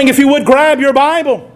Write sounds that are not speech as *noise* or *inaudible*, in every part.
morning, if you would grab your Bible.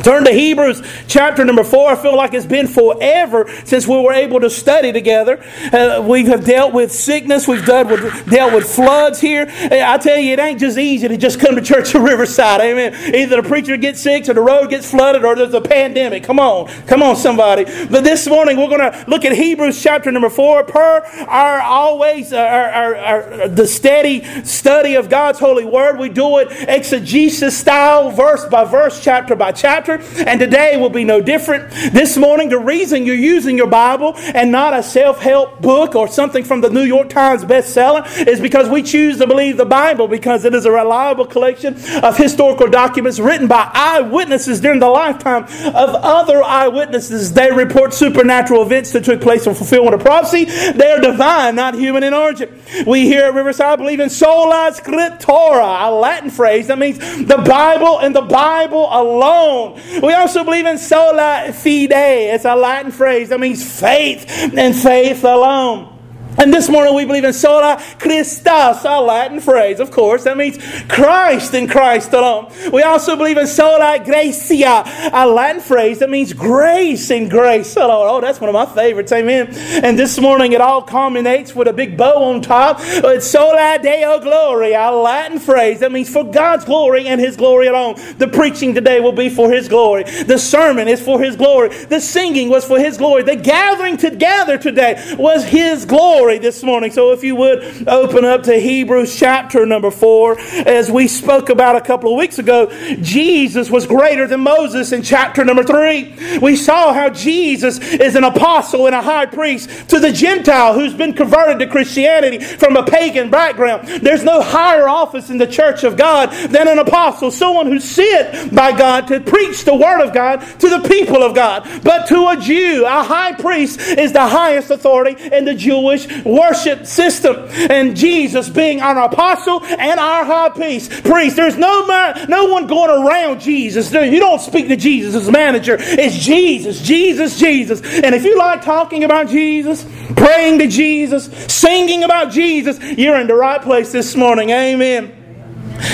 Turn to Hebrews chapter number four. I feel like it's been forever since we were able to study together. Uh, we have dealt with sickness. We've dealt with, dealt with floods here. I tell you, it ain't just easy to just come to church at *laughs* Riverside. Amen. Either the preacher gets sick or the road gets flooded or there's a pandemic. Come on. Come on, somebody. But this morning we're going to look at Hebrews chapter number four per our always, uh, our, our, our, the steady study of God's holy word. We do it exegesis style, verse by verse, chapter by chapter and today will be no different. This morning, the reason you're using your Bible and not a self help book or something from the New York Times bestseller is because we choose to believe the Bible because it is a reliable collection of historical documents written by eyewitnesses during the lifetime of other eyewitnesses. They report supernatural events that took place in fulfillment of prophecy. They are divine, not human in origin. We here at Riverside believe in sola scriptura, a Latin phrase that means the Bible and the Bible alone. We also believe in sola fide. It's a Latin phrase that means faith and faith alone. And this morning we believe in sola Christus, a Latin phrase, of course. That means Christ and Christ alone. We also believe in sola gratia, a Latin phrase that means grace and grace alone. Oh, that's one of my favorites. Amen. And this morning it all culminates with a big bow on top. It's sola deo gloria, a Latin phrase that means for God's glory and His glory alone. The preaching today will be for His glory. The sermon is for His glory. The singing was for His glory. The gathering together today was His glory glory this morning. So if you would open up to Hebrews chapter number four, as we spoke about a couple of weeks ago, Jesus was greater than Moses in chapter number three. We saw how Jesus is an apostle and a high priest to the Gentile who's been converted to Christianity from a pagan background. There's no higher office in the church of God than an apostle, someone who's sent by God to preach the word of God to the people of God. But to a Jew, a high priest is the highest authority in the Jewish worship system. And Jesus being our apostle and our high priest. Priest. There's no man, no one going around Jesus. You don't speak to Jesus as manager. It's Jesus, Jesus, Jesus. And if you like talking about Jesus, praying to Jesus, singing about Jesus, you're in the right place this morning. Amen.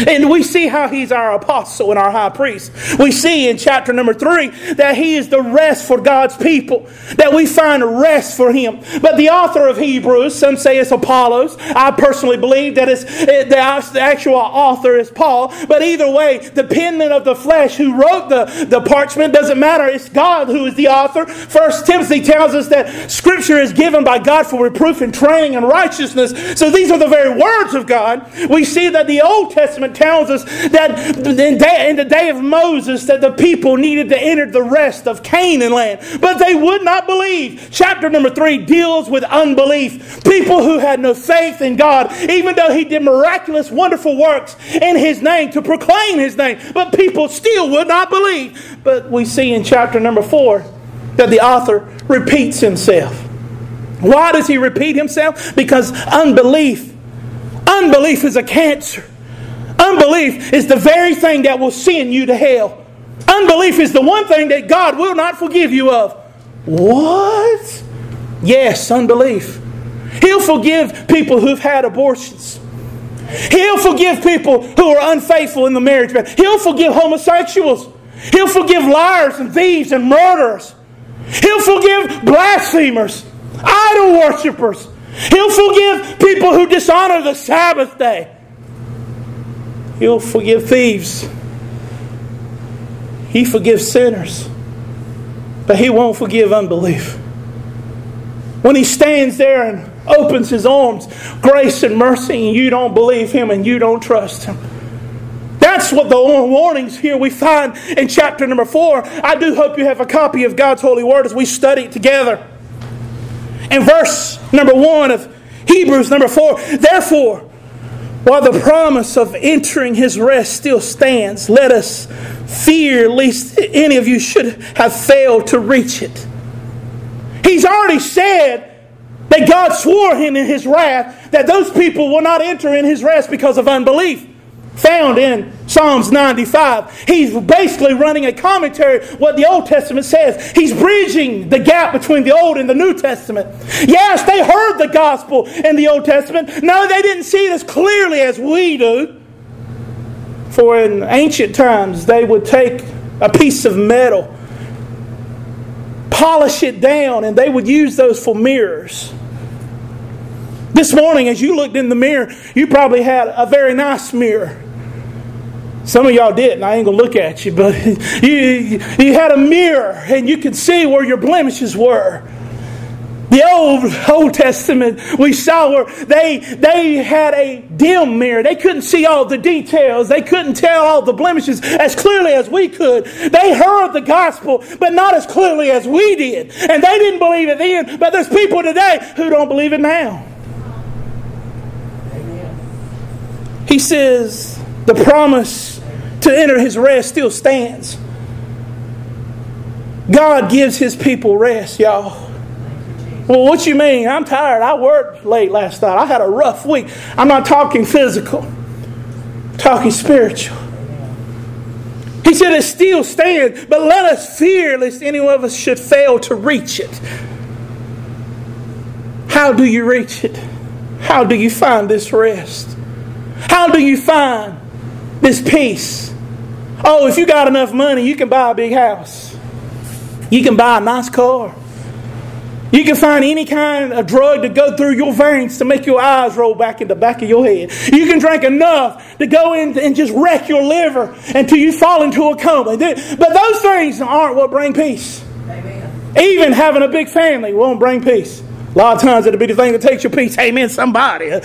And we see how he's our apostle and our high priest. We see in chapter number three that he is the rest for God's people, that we find rest for him. But the author of Hebrews, some say it's Apollos. I personally believe that it's, it, the actual author is Paul. But either way, the penman of the flesh who wrote the, the parchment doesn't matter. It's God who is the author. First Timothy tells us that Scripture is given by God for reproof and training and righteousness. So these are the very words of God. We see that the Old Testament Testament tells us that in the day of Moses that the people needed to enter the rest of Canaan land, but they would not believe. Chapter number 3 deals with unbelief. People who had no faith in God, even though he did miraculous wonderful works in his name to proclaim his name, but people still would not believe. But we see in chapter number 4 that the author repeats himself. Why does he repeat himself? Because unbelief Unbelief is a cancer. Unbelief is the very thing that will send you to hell. Unbelief is the one thing that God will not forgive you of. What? Yes, unbelief. He'll forgive people who've had abortions. He'll forgive people who are unfaithful in the marriage bed. He'll forgive homosexuals. He'll forgive liars and thieves and murderers. He'll forgive blasphemers, idol worshippers. He'll forgive people who dishonor the Sabbath day. He'll forgive thieves. He forgives sinners. But He won't forgive unbelief. When He stands there and opens His arms, grace and mercy, and you don't believe Him and you don't trust Him. That's what the warnings here we find in chapter number four. I do hope you have a copy of God's holy word as we study it together. In verse number one of Hebrews number four, therefore, while the promise of entering his rest still stands, let us fear lest any of you should have failed to reach it. He's already said that God swore him in his wrath that those people will not enter in his rest because of unbelief found in Psalms 95. He's basically running a commentary what the Old Testament says. He's bridging the gap between the Old and the New Testament. Yes, they heard the gospel in the Old Testament. No, they didn't see it as clearly as we do. For in ancient times, they would take a piece of metal, polish it down, and they would use those for mirrors. This morning, as you looked in the mirror, you probably had a very nice mirror. Some of y'all didn't. I ain't gonna look at you, but *laughs* you, you had a mirror and you could see where your blemishes were. The old Old Testament we saw where they they had a dim mirror. They couldn't see all the details. They couldn't tell all the blemishes as clearly as we could. They heard the gospel, but not as clearly as we did. And they didn't believe it then, but there's people today who don't believe it now. He says the promise to enter his rest still stands. God gives his people rest, y'all. Well, what you mean? I'm tired. I worked late last night. I had a rough week. I'm not talking physical, I'm talking spiritual. He said it still stands, but let us fear lest any of us should fail to reach it. How do you reach it? How do you find this rest? How do you find this peace? Oh, if you got enough money, you can buy a big house. You can buy a nice car. You can find any kind of drug to go through your veins to make your eyes roll back in the back of your head. You can drink enough to go in and just wreck your liver until you fall into a coma. But those things aren't what bring peace. Amen. Even having a big family won't bring peace. A lot of times it'll be the thing that takes your peace. Amen, somebody. Uh,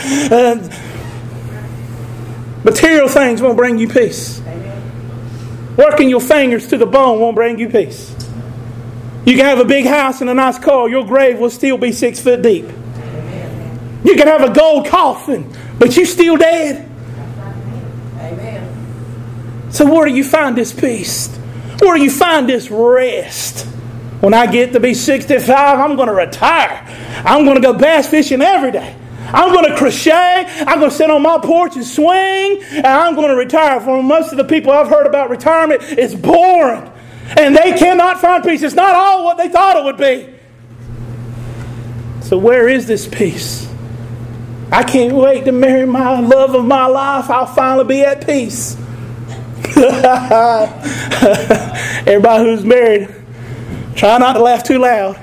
material things won't bring you peace. Amen. Working your fingers to the bone won't bring you peace. You can have a big house and a nice car, your grave will still be six foot deep. You can have a gold coffin, but you're still dead. Amen. So where do you find this peace? Where do you find this rest? When I get to be 65, I'm going to retire. I'm going to go bass fishing every day. I'm going to crochet. I'm going to sit on my porch and swing. And I'm going to retire. For most of the people I've heard about retirement, it's boring. And they cannot find peace. It's not all what they thought it would be. So, where is this peace? I can't wait to marry my love of my life. I'll finally be at peace. *laughs* Everybody who's married, try not to laugh too loud.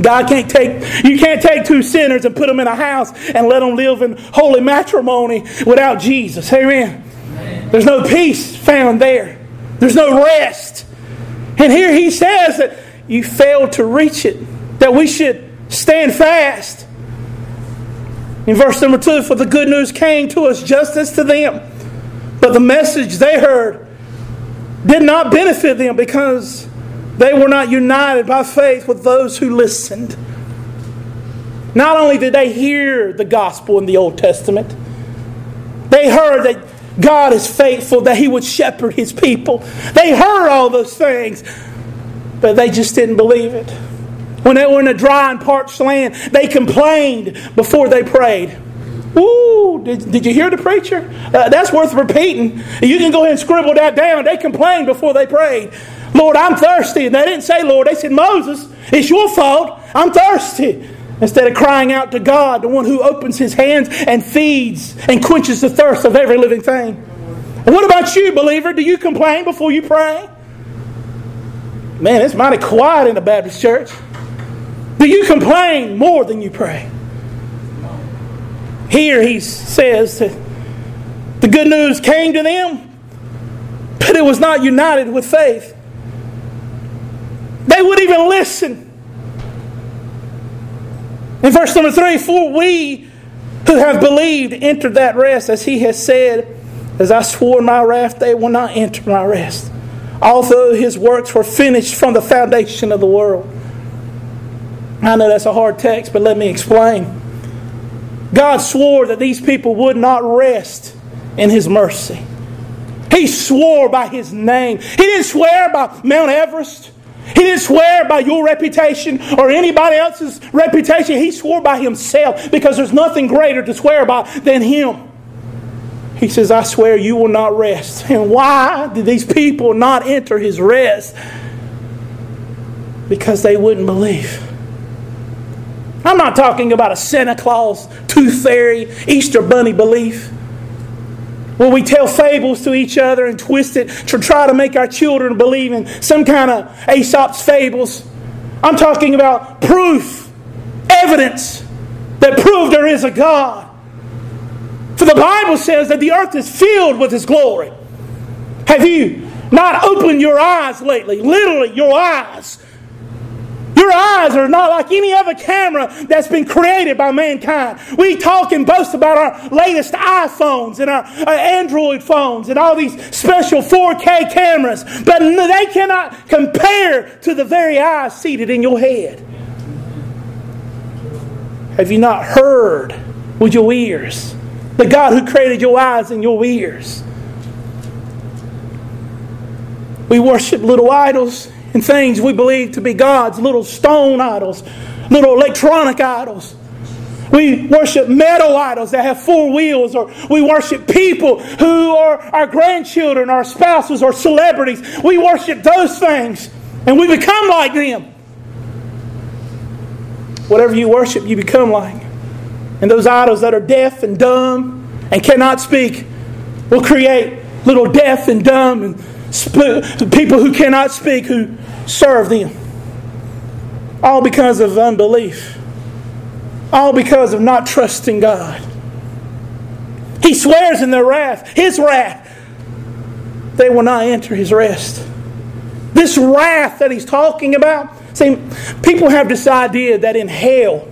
God can't take you can't take two sinners and put them in a house and let them live in holy matrimony without Jesus. Amen. There's no peace found there. There's no rest. And here he says that you failed to reach it, that we should stand fast. In verse number two, for the good news came to us just as to them, but the message they heard did not benefit them because they were not united by faith with those who listened. Not only did they hear the gospel in the Old Testament, they heard that God is faithful that He would shepherd His people. They heard all those things, but they just didn't believe it. When they were in a dry and parched land, they complained before they prayed. Ooh, did, did you hear the preacher? Uh, that's worth repeating. You can go ahead and scribble that down. They complained before they prayed. Lord, I'm thirsty. And they didn't say, Lord, they said, Moses, it's your fault. I'm thirsty. Instead of crying out to God, the one who opens his hands and feeds and quenches the thirst of every living thing. And what about you, believer? Do you complain before you pray? Man, it's mighty quiet in the Baptist church. Do you complain more than you pray? Here he says that the good news came to them, but it was not united with faith. They would even listen in verse number three, for we who have believed enter that rest, as he has said, as I swore in my wrath, they will not enter my rest. Although his works were finished from the foundation of the world. I know that's a hard text, but let me explain. God swore that these people would not rest in his mercy. He swore by his name. He didn't swear by Mount Everest. He didn't swear by your reputation or anybody else's reputation. He swore by himself because there's nothing greater to swear by than him. He says, I swear you will not rest. *laughs* And why did these people not enter his rest? Because they wouldn't believe. I'm not talking about a Santa Claus, tooth fairy, Easter bunny belief. Will we tell fables to each other and twist it to try to make our children believe in some kind of Aesop's fables? I'm talking about proof, evidence that prove there is a God. For the Bible says that the earth is filled with His glory. Have you not opened your eyes lately? Literally, your eyes your eyes are not like any other camera that's been created by mankind. We talk and boast about our latest iPhones and our, Android phones and all these special 4K cameras, but they cannot compare to the very eyes seated in your head. Have you not heard with your ears the God who created your eyes and your ears? We worship little idols and things we believe to be gods, little stone idols, little electronic idols. We worship metal idols that have four wheels, or we worship people who are our grandchildren, our spouses, or celebrities. We worship those things, and we become like them. Whatever you worship, you become like. And those idols that are deaf and dumb and cannot speak will create little deaf and dumb and people who cannot speak who serve them. All because of unbelief. All because of not trusting God. He swears in their wrath, his wrath, they will not enter his rest. This wrath that he's talking about, see, people have this idea that in hell,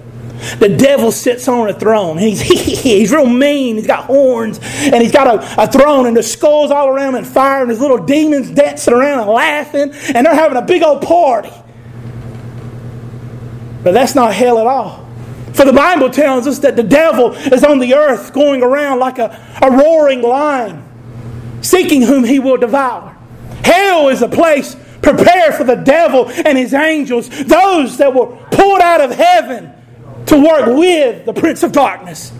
the devil sits on a throne. He's, *laughs* he's real mean. He's got horns and he's got a, a throne and the skulls all around and fire and there's little demons dancing around and laughing and they're having a big old party. But that's not hell at all. For the Bible tells us that the devil is on the earth going around like a, a roaring lion, seeking whom he will devour. Hell is a place prepared for the devil and his angels, those that were pulled out of heaven to work with the prince of darkness.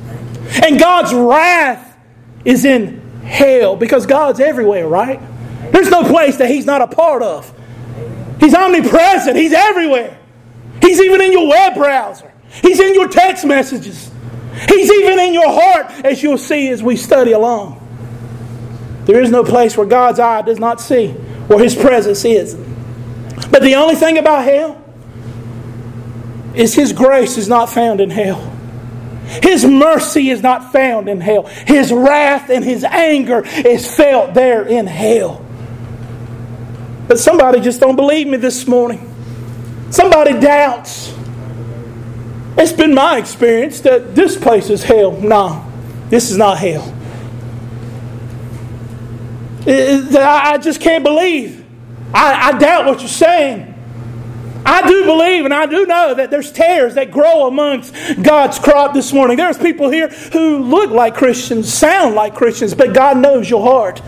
And God's wrath is in hell because God's everywhere, right? There's no place that He's not a part of. He's omnipresent, He's everywhere. He's even in your web browser, He's in your text messages, He's even in your heart, as you'll see as we study along. There is no place where God's eye does not see, where His presence is. But the only thing about hell is His grace is not found in hell. His mercy is not found in hell. His wrath and His anger is felt there in hell. But somebody just don't believe me this morning. Somebody doubts. It's been my experience that this place is hell. No, this is not hell. I just can't believe. I, I doubt what you're saying. I do believe and I do know that there's tares that grow amongst God's crop this morning. There's people here who look like Christians, sound like Christians, but God knows your heart.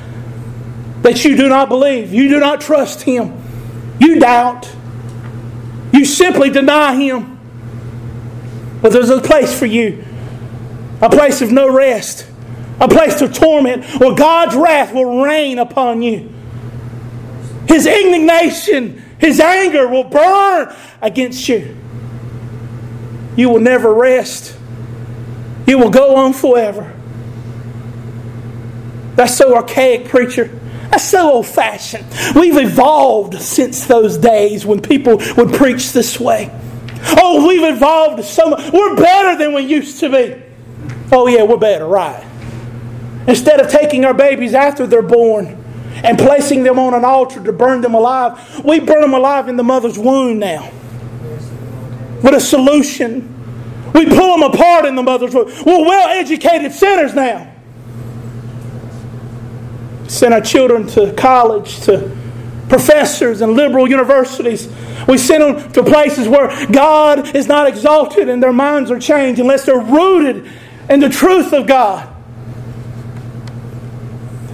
That you do not believe, you do not trust Him, you doubt, you simply deny Him. But there's a place for you, a place of no rest, a place of torment where God's wrath will rain upon you. His indignation his anger will burn against you. You will never rest. You will go on forever. That's so archaic, preacher. That's so old fashioned. We've evolved since those days when people would preach this way. Oh, we've evolved so much. We're better than we used to be. Oh, yeah, we're better, right. Instead of taking our babies after they're born and placing them on an altar to burn them alive. We burn them alive in the mother's womb now with a solution. We pull them apart in the mother's womb. We're well educated sinners now. Send our children to college, to professors and liberal universities. We send them to places where God is not exalted and their minds are changed unless they're rooted in the truth of God.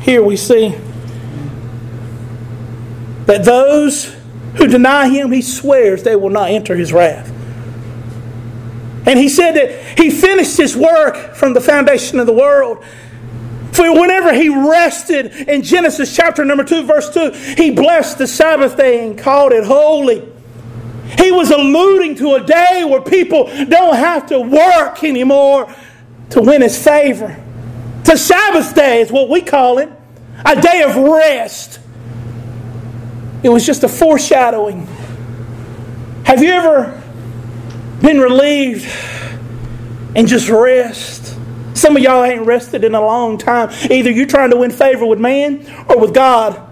Here we see that those who deny him, he swears they will not enter his wrath. And he said that he finished his work from the foundation of the world. For whenever he rested in Genesis chapter number 2, verse 2, he blessed the Sabbath day and called it holy. He was alluding to a day where people don't have to work anymore to win his favor. To Sabbath day is what we call it, a day of rest. It was just a foreshadowing. Have you ever been relieved and just rest? Some of y'all ain't rested in a long time. Either you're trying to win favor with man or with God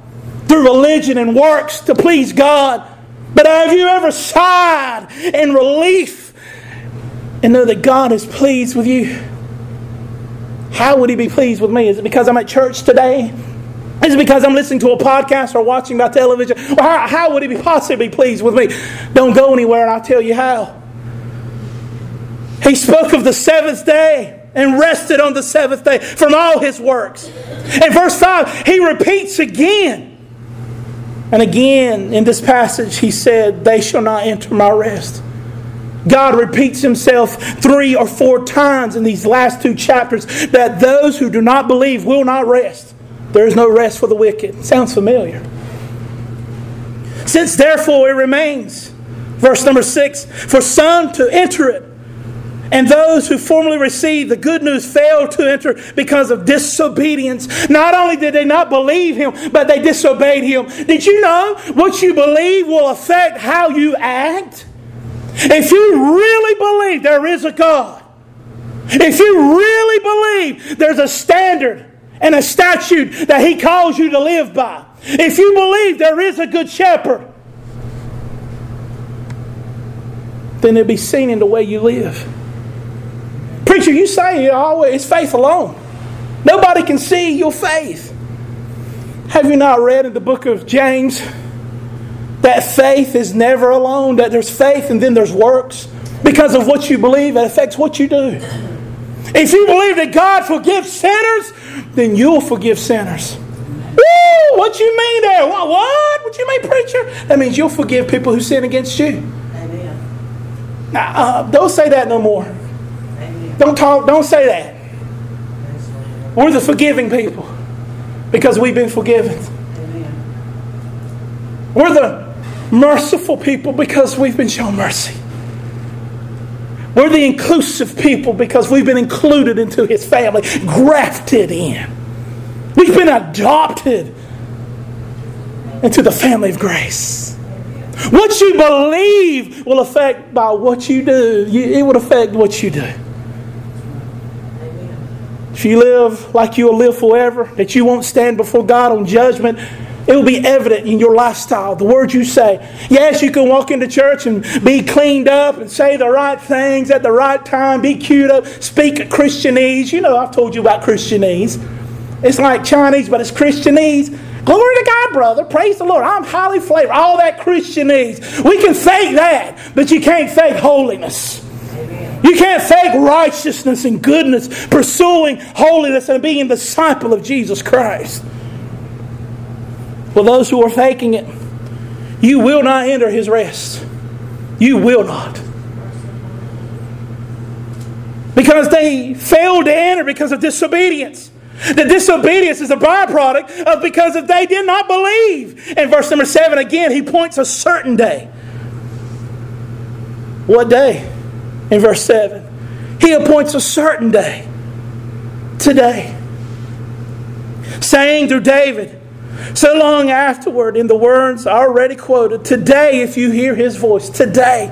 through religion and works to please God. But have you ever sighed in relief and know that God is pleased with you? How would He be pleased with me? Is it because I'm at church today? Is it because I'm listening to a podcast or watching my television? Well, how, how would He be possibly pleased with me? Don't go anywhere and I'll tell you how. He spoke of the seventh day and rested on the seventh day from all his works. In verse 5, he repeats again. And again in this passage, he said, They shall not enter my rest. God repeats himself three or four times in these last two chapters that those who do not believe will not rest. There is no rest for the wicked. Sounds familiar. Since therefore it remains, verse number six, for some to enter it, and those who formerly received the good news failed to enter because of disobedience. Not only did they not believe him, but they disobeyed him. Did you know what you believe will affect how you act? If you really believe there is a God, if you really believe there's a standard and a statute that he calls you to live by, if you believe there is a good shepherd, then it'll be seen in the way you live. Preacher, you say always it's faith alone. Nobody can see your faith. Have you not read in the book of James that faith is never alone, that there's faith and then there's works? Because of what you believe, it affects what you do. If you believe that God forgives sinners, then you'll forgive sinners. Woo! What you mean there? What? What? What you mean, preacher? That means you'll forgive people who sin against you. Amen. Now, uh, don't say that no more. Amen. Don't talk, don't say that. We're the forgiving people because we've been forgiven. Amen. We're the merciful people because we've been shown mercy. We're the inclusive people because we've been included into His family, grafted in. We've been adopted into the family of grace. What you believe will affect by what you do. It will affect what you do. If you live like you'll live forever, that you won't stand before God on judgment, it will be evident in your lifestyle, the words you say. Yes, you can walk into church and be cleaned up and say the right things at the right time, be cute up, speak Christianese. You know, I've told you about Christianese. It's like Chinese, but it's Christianese. Glory to God, brother. Praise the Lord. I'm highly flavored. All that Christianese. We can fake that, but you can't fake holiness. You can't fake righteousness and goodness, pursuing holiness and being a disciple of Jesus Christ. For those who are faking it, you will not enter his rest. You will not. Because they failed to enter because of disobedience. The disobedience is a byproduct of because if they did not believe. In verse number seven, again, he points a certain day. What day? in verse 7. He appoints a certain day, today, saying through David, so long afterward, in the words already quoted, today, if you hear his voice, today,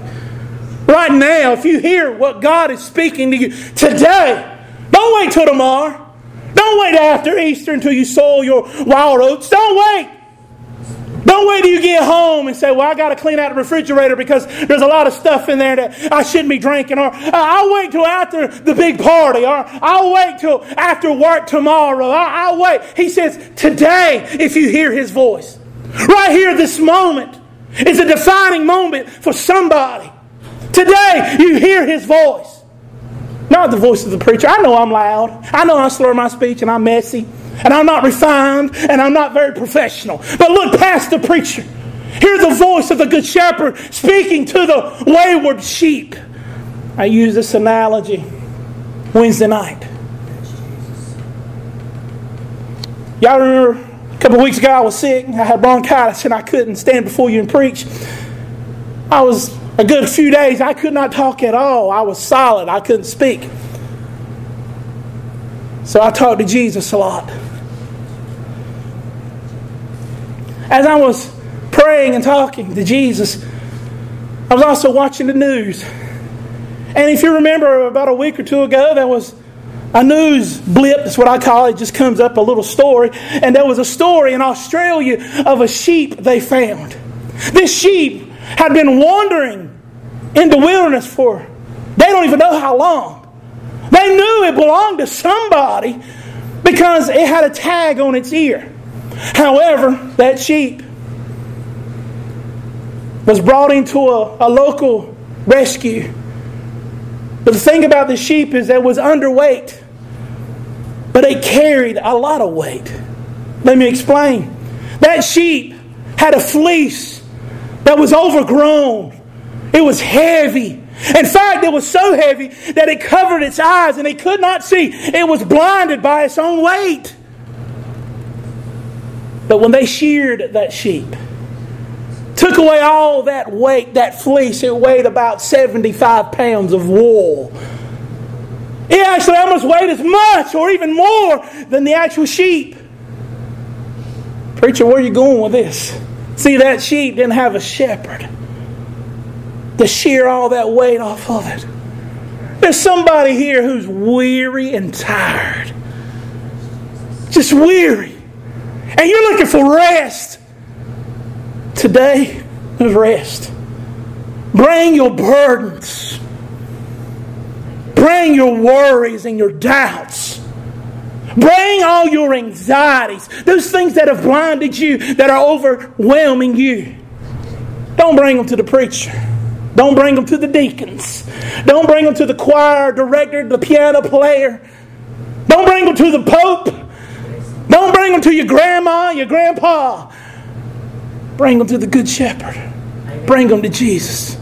right now, if you hear what God is speaking to you, today, don't wait till tomorrow. Don't wait after Easter until you sow your wild oats. Don't wait. Don't wait till you get home and say, Well, I got to clean out the refrigerator because there's a lot of stuff in there that I shouldn't be drinking. Or uh, I'll wait till after the big party. Or I'll wait till after work tomorrow. I'll wait. He says, Today, if you hear his voice, right here, this moment is a defining moment for somebody. Today, you hear his voice. Not the voice of the preacher. I know I'm loud. I know I slur my speech and I'm messy and I'm not refined, and I'm not very professional. But look past the preacher. Hear the voice of the Good Shepherd speaking to the wayward sheep. I use this analogy Wednesday night. Y'all remember a couple weeks ago I was sick. I had bronchitis and I couldn't stand before you and preach. I was a good few days, I could not talk at all. I was solid, I couldn't speak. So I talked to Jesus a lot. As I was praying and talking to Jesus, I was also watching the news. And if you remember about a week or two ago, there was a news blip, that's what I call it, just comes up a little story. And there was a story in Australia of a sheep they found. This sheep had been wandering in the wilderness for they don't even know how long. They knew it belonged to somebody because it had a tag on its ear. However, that sheep was brought into a, a local rescue. But the thing about the sheep is that it was underweight, but it carried a lot of weight. Let me explain. That sheep had a fleece that was overgrown, it was heavy. In fact, it was so heavy that it covered its eyes and it could not see. It was blinded by its own weight. But when they sheared that sheep, took away all that weight, that fleece, it weighed about 75 pounds of wool. It actually almost weighed as much or even more than the actual sheep. Preacher, where are you going with this? See, that sheep didn't have a shepherd to shear all that weight off of it. There's somebody here who's weary and tired. Just weary. And you're looking for rest. Today, there's rest. Bring your burdens. Bring your worries and your doubts. Bring all your anxieties, those things that have blinded you, that are overwhelming you. Don't bring them to the preacher. Don't bring them to the deacons. Don't bring them to the choir director, the piano player. Don't bring them to the Pope. Don't bring them to your grandma, your grandpa. Bring them to the Good Shepherd. Bring them to Jesus.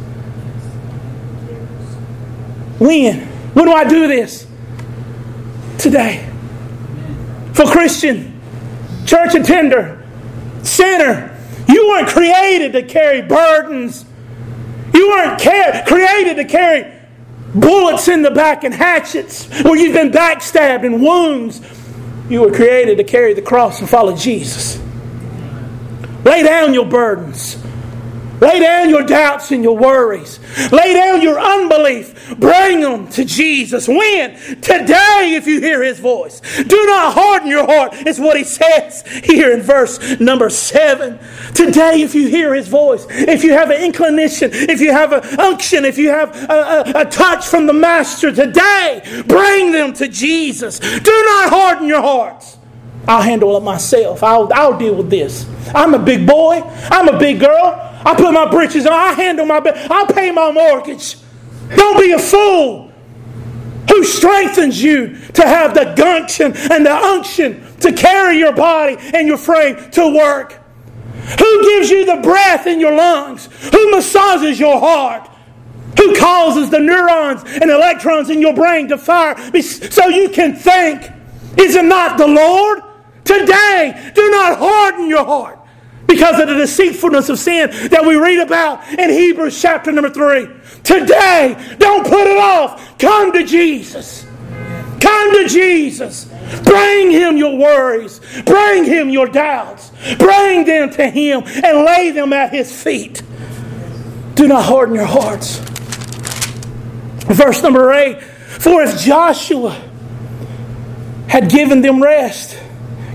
When? When do I do this? Today. For Christian, church attender, sinner, you weren't created to carry burdens you weren't created to carry bullets in the back and hatchets where you've been backstabbed and wounds. You were created to carry the cross and follow Jesus. Lay down your burdens. Lay down your doubts and your worries. Lay down your unbelief. Bring them to Jesus. When? Today, if you hear His voice. Do not harden your heart, is what He says here in verse number seven. Today, if you hear His voice, if you have an inclination, if you have an unction, if you have a, a, a touch from the Master, today, bring them to Jesus. Do not harden your hearts. I'll handle it myself. I'll, I'll deal with this. I'm a big boy. I'm a big girl. I put my britches on. I handle my bed. I'll pay my mortgage. Don't be a fool. Who strengthens you to have the gumption and the unction to carry your body and your frame to work? Who gives you the breath in your lungs? Who massages your heart? Who causes the neurons and electrons in your brain to fire so you can think? Is it not the Lord? Today, do not harden your heart because of the deceitfulness of sin that we read about in Hebrews chapter number 3. Today, don't put it off. Come to Jesus. Come to Jesus. Bring him your worries. Bring him your doubts. Bring them to him and lay them at his feet. Do not harden your hearts. Verse number 8 For if Joshua had given them rest,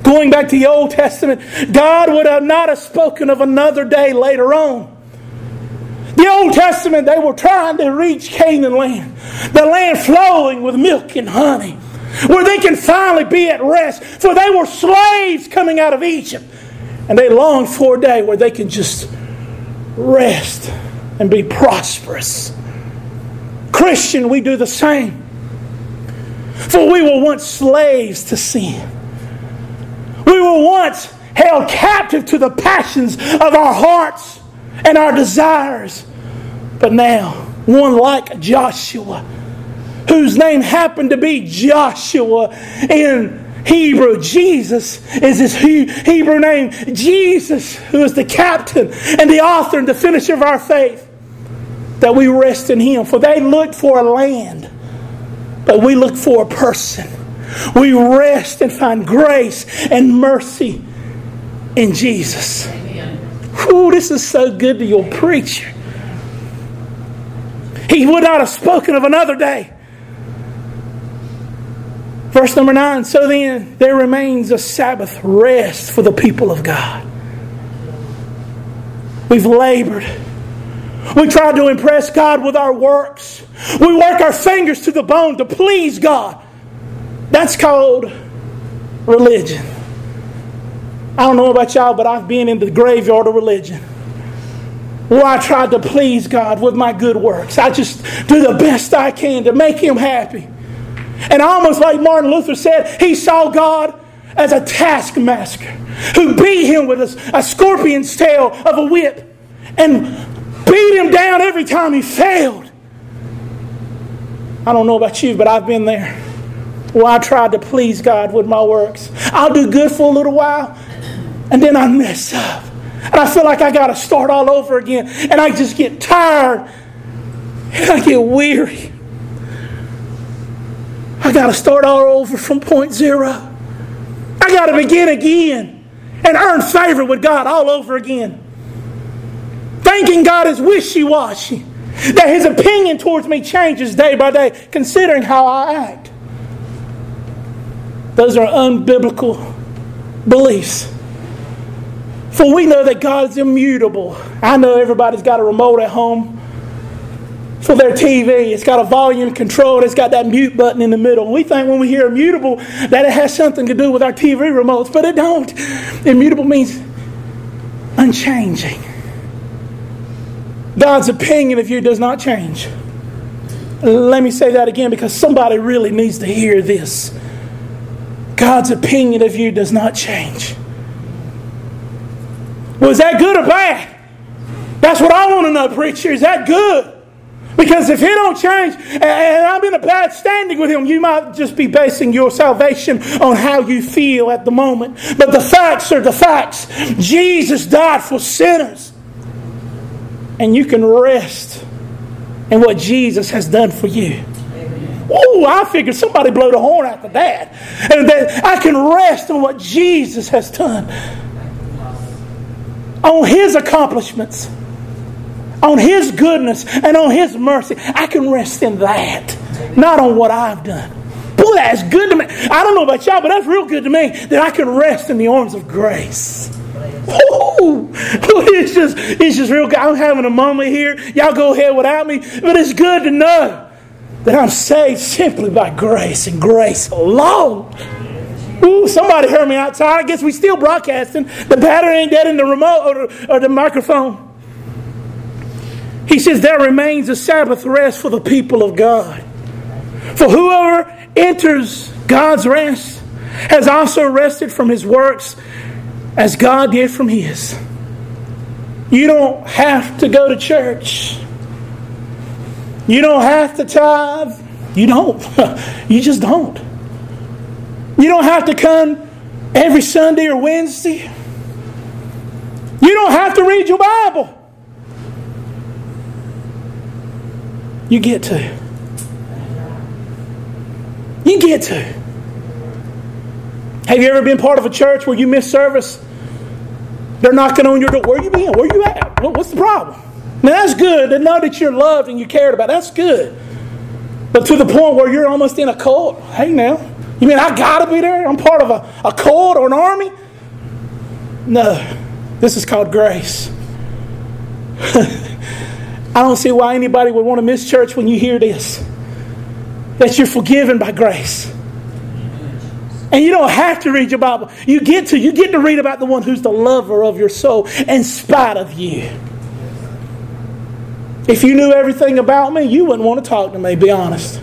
Going back to the Old Testament, God would have not have spoken of another day later on. The Old Testament, they were trying to reach Canaan land, the land flowing with milk and honey, where they can finally be at rest. For they were slaves coming out of Egypt, and they longed for a day where they could just rest and be prosperous. Christian, we do the same. For we were once slaves to sin. We were once held captive to the passions of our hearts and our desires. But now, one like Joshua, whose name happened to be Joshua in Hebrew, Jesus is his Hebrew name. Jesus, who is the captain and the author and the finisher of our faith, that we rest in him. For they looked for a land, but we look for a person. We rest and find grace and mercy in Jesus. Ooh, this is so good to your preacher. He would not have spoken of another day. Verse number nine So then, there remains a Sabbath rest for the people of God. We've labored. We tried to impress God with our works. We work our fingers to the bone to please God. That's called religion. I don't know about y'all, but I've been in the graveyard of religion where I tried to please God with my good works. I just do the best I can to make Him happy. And almost like Martin Luther said, he saw God as a taskmaster who beat him with a, a scorpion's tail of a whip and beat him down every time he failed. I don't know about you, but I've been there. Well, I tried to please God with my works. I'll do good for a little while, and then I mess up. And I feel like I got to start all over again. And I just get tired. And I get weary. I got to start all over from point zero. I got to begin again and earn favor with God all over again. Thanking God is wishy washy. That his opinion towards me changes day by day, considering how I act. Those are unbiblical beliefs. For we know that God is immutable. I know everybody's got a remote at home for their TV. It's got a volume control. It's got that mute button in the middle. We think when we hear immutable that it has something to do with our TV remotes, but it don't. Immutable means unchanging. God's opinion of you does not change. Let me say that again because somebody really needs to hear this. God's opinion of you does not change. Was that good or bad? That's what I want to know, preacher. Is that good? Because if he don't change, and I'm in a bad standing with him, you might just be basing your salvation on how you feel at the moment. But the facts are the facts. Jesus died for sinners. And you can rest in what Jesus has done for you. Oh, I figured somebody blow the horn after that. And that I can rest on what Jesus has done. On his accomplishments on His goodness and on His mercy. I can rest in that, not on what I've done. Boy, that's good to me. I don't know about y'all, but that's real good to me that I can rest in the arms of grace. Ooh, it's just it's just real good. I'm having a moment here. Y'all go ahead without me, but it's good to know that I'm saved simply by grace and grace alone. Ooh, somebody heard me outside. I guess we still broadcasting. The battery ain't dead in the remote or or the microphone. He says, There remains a Sabbath rest for the people of God. For whoever enters God's rest has also rested from his works as God did from his. You don't have to go to church. You don't have to tithe. You don't. *laughs* you just don't. You don't have to come every Sunday or Wednesday. You don't have to read your Bible. You get to. You get to. Have you ever been part of a church where you miss service? They're knocking on your door. Where you been? Where you at? What's the problem? Now that's good to know that you're loved and you're cared about. That's good. But to the point where you're almost in a cult. Hey now, you mean I gotta be there? I'm part of a, a cult or an army? No. This is called grace. *laughs* I don't see why anybody would want to miss church when you hear this. That you're forgiven by grace. And you don't have to read your Bible. You get to. You get to read about the one who's the lover of your soul in spite of you. If you knew everything about me, you wouldn't want to talk to me, be honest.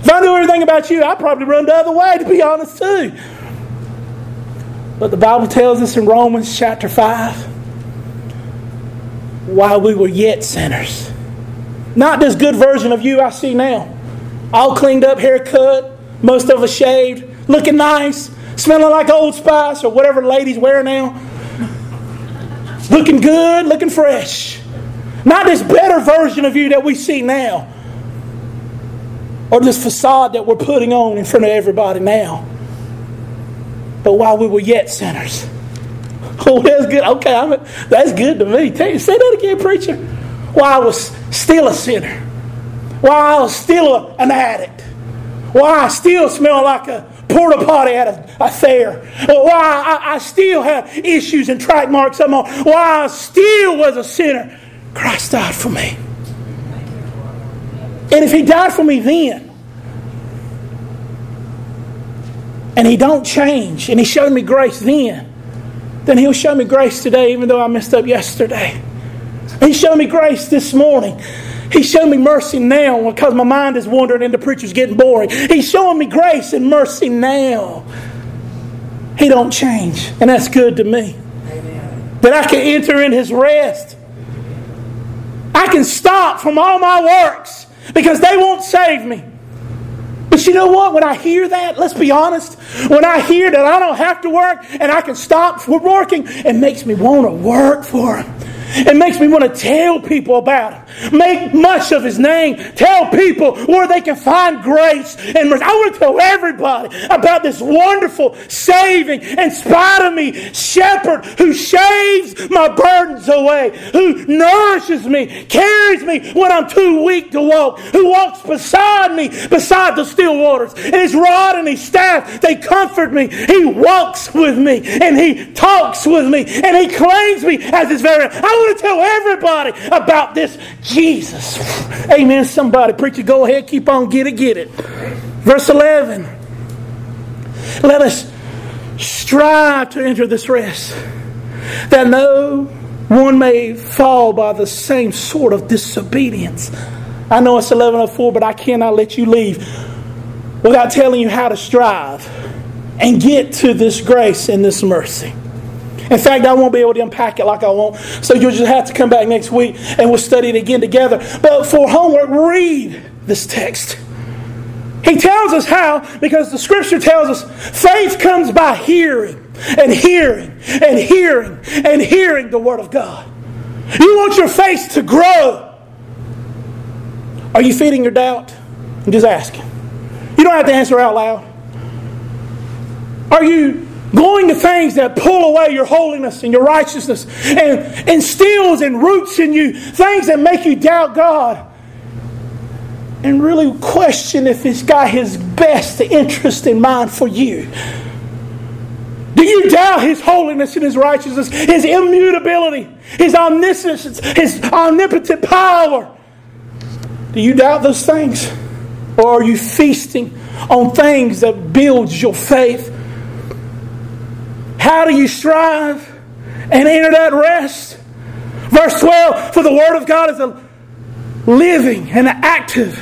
If I knew everything about you, I'd probably run the other way, to be honest, too. But the Bible tells us in Romans chapter 5 while we were yet sinners. Not this good version of you I see now. All cleaned up, haircut, most of us shaved, looking nice, smelling like Old Spice or whatever ladies wear now. Looking good, looking fresh. Not this better version of you that we see now. or this facade that we're putting on in front of everybody now. But while we were yet sinners. *laughs* Oh, that's good. Okay, I'm, that's good to me. Say that again, preacher. While I was still a sinner. While I was still a, an addict. While I still smell like a porta potty at a, a fair. Why I, I, still have issues and track marks on my Why I still was a sinner. Christ died for me. And if He died for me then, and He don't change, and He showed me grace then, then He'll show me grace today, even though I messed up yesterday. He showed me grace this morning. He's showing me mercy now because my mind is wandering and the preacher's getting boring. He's showing me grace and mercy now. He don't change, and that's good to me. Amen. That I can enter in His rest. I can stop from all my works because they won't save me. But you know what? When I hear that, let's be honest, when I hear that I don't have to work and I can stop working, it makes me want to work for Him. It makes me want to tell people about Him. Make much of His name. Tell people where they can find grace and mercy. I want to tell everybody about this wonderful, saving, in spite of me, shepherd who shaves my burdens away, who nourishes me, carries me when I'm too weak to walk, who walks beside me, beside the still waters. And His rod and His staff, they comfort me. He walks with me and He talks with me and He claims me as His very I want to tell everybody about this Jesus. Amen. Somebody, preacher, go ahead, keep on, get it, get it. Verse 11. Let us strive to enter this rest, that no one may fall by the same sort of disobedience. I know it's 1104, but I cannot let you leave without telling you how to strive and get to this grace and this mercy. In fact, I won't be able to unpack it like I want. So you'll just have to come back next week and we'll study it again together. But for homework, read this text. He tells us how, because the scripture tells us faith comes by hearing and hearing and hearing and hearing the word of God. You want your faith to grow. Are you feeding your doubt? I'm just asking. You don't have to answer out loud. Are you Going to things that pull away your holiness and your righteousness and instills and roots in you things that make you doubt God and really question if He's got His best interest in mind for you. Do you doubt His holiness and His righteousness, His immutability, His omniscience, His omnipotent power? Do you doubt those things? Or are you feasting on things that builds your faith how do you strive and enter that rest? Verse 12 For the Word of God is a living and active,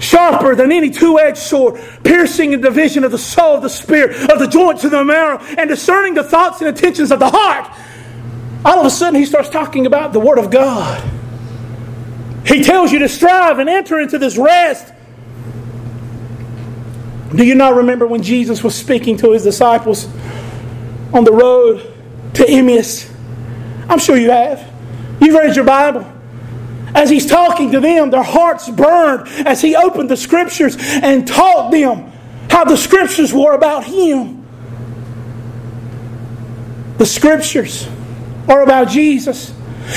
sharper than any two edged sword, piercing the division of the soul, of the spirit, of the joints of the marrow, and discerning the thoughts and intentions of the heart. All of a sudden, he starts talking about the Word of God. He tells you to strive and enter into this rest. Do you not remember when Jesus was speaking to his disciples? On the road to Emmaus. I'm sure you have. You've read your Bible. As he's talking to them, their hearts burned as he opened the scriptures and taught them how the scriptures were about him. The scriptures are about Jesus.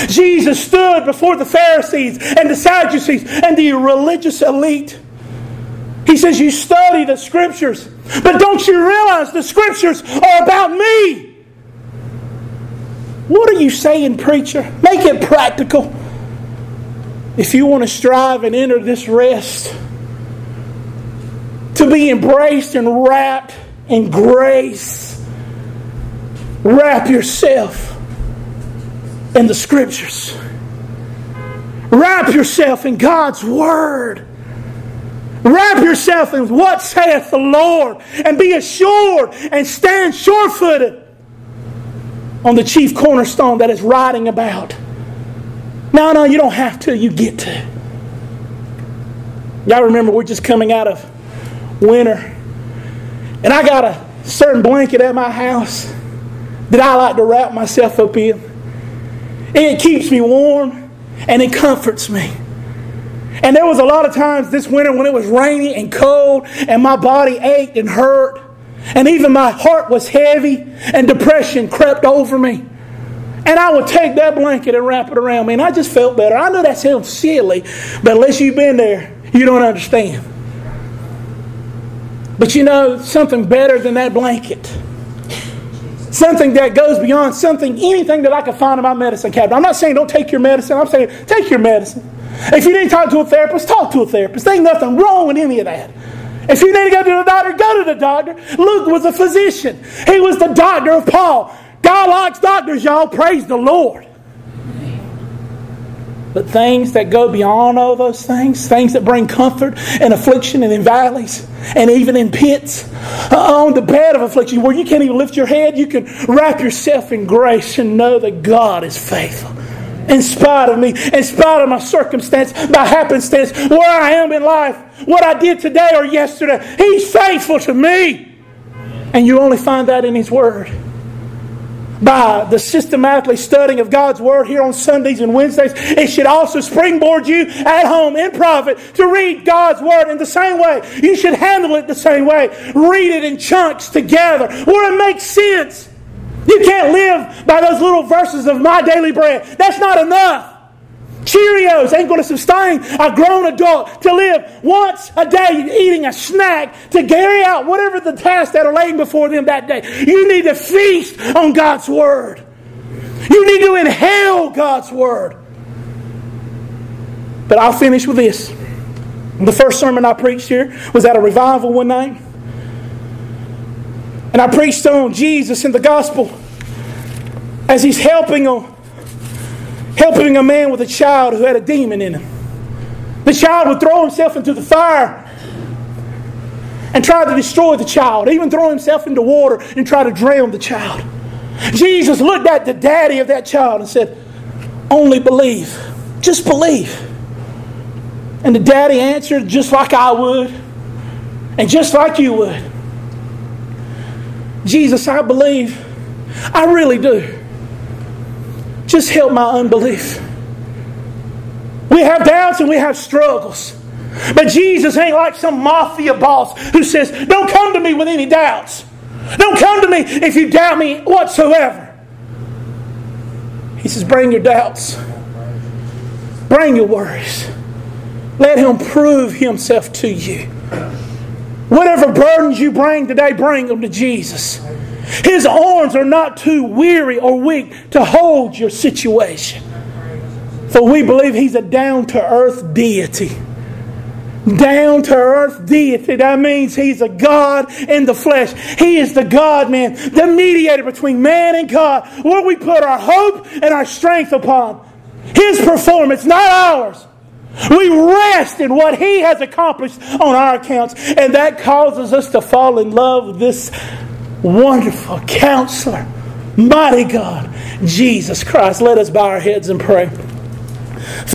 Jesus stood before the Pharisees and the Sadducees and the religious elite. He says, You study the scriptures but don't you realize the scriptures are about me? What are you saying, preacher? Make it practical. If you want to strive and enter this rest, to be embraced and wrapped in grace, wrap yourself in the scriptures. Wrap yourself in God's Word. Wrap yourself in what saith the Lord and be assured and stand sure footed on the chief cornerstone that is writing about. No, no, you don't have to. You get to. Y'all remember we're just coming out of winter. And I got a certain blanket at my house that I like to wrap myself up in. It keeps me warm and it comforts me. And there was a lot of times this winter when it was rainy and cold and my body ached and hurt. And even my heart was heavy and depression crept over me. And I would take that blanket and wrap it around me, and I just felt better. I know that sounds silly, but unless you've been there, you don't understand. But you know, something better than that blanket. Something that goes beyond something, anything that I could find in my medicine cabinet. I'm not saying don't take your medicine. I'm saying take your medicine. If you need to talk to a therapist, talk to a therapist. There ain't nothing wrong with any of that. If you need to go to the doctor, go to the doctor. Luke was a physician. He was the doctor of Paul. God likes doctors, y'all. Praise the Lord. But things that go beyond all those things, things that bring comfort and affliction and in valleys and even in pits, uh, on the bed of affliction where you can't even lift your head, you can wrap yourself in grace and know that God is faithful. In spite of me, in spite of my circumstance, my happenstance, where I am in life, what I did today or yesterday, He's faithful to me. And you only find that in His Word by the systematically studying of God's Word here on Sundays and Wednesdays, it should also springboard you at home in private to read God's Word in the same way. You should handle it the same way. Read it in chunks together where it makes sense. You can't live by those little verses of my daily bread. That's not enough. Cheerios ain't going to sustain a grown adult to live once a day eating a snack to carry out whatever the tasks that are laying before them that day. You need to feast on God's Word. You need to inhale God's Word. But I'll finish with this. The first sermon I preached here was at a revival one night. And I preached on Jesus in the gospel as he's helping on helping a man with a child who had a demon in him. The child would throw himself into the fire and try to destroy the child, even throw himself into water and try to drown the child. Jesus looked at the daddy of that child and said, Only believe. Just believe. And the daddy answered just like I would, and just like you would. Jesus, I believe. I really do. Just help my unbelief. We have doubts and we have struggles. But Jesus ain't like some mafia boss who says, Don't come to me with any doubts. Don't come to me if you doubt me whatsoever. He says, Bring your doubts, bring your worries. Let Him prove Himself to you. Whatever burdens you bring today, bring them to Jesus. His arms are not too weary or weak to hold your situation. For we believe He's a down to earth deity. Down to earth deity. That means He's a God in the flesh. He is the God man, the mediator between man and God, where we put our hope and our strength upon. His performance, not ours. We rest in what He has accomplished on our accounts, and that causes us to fall in love with this wonderful counselor, mighty God, Jesus Christ. Let us bow our heads and pray.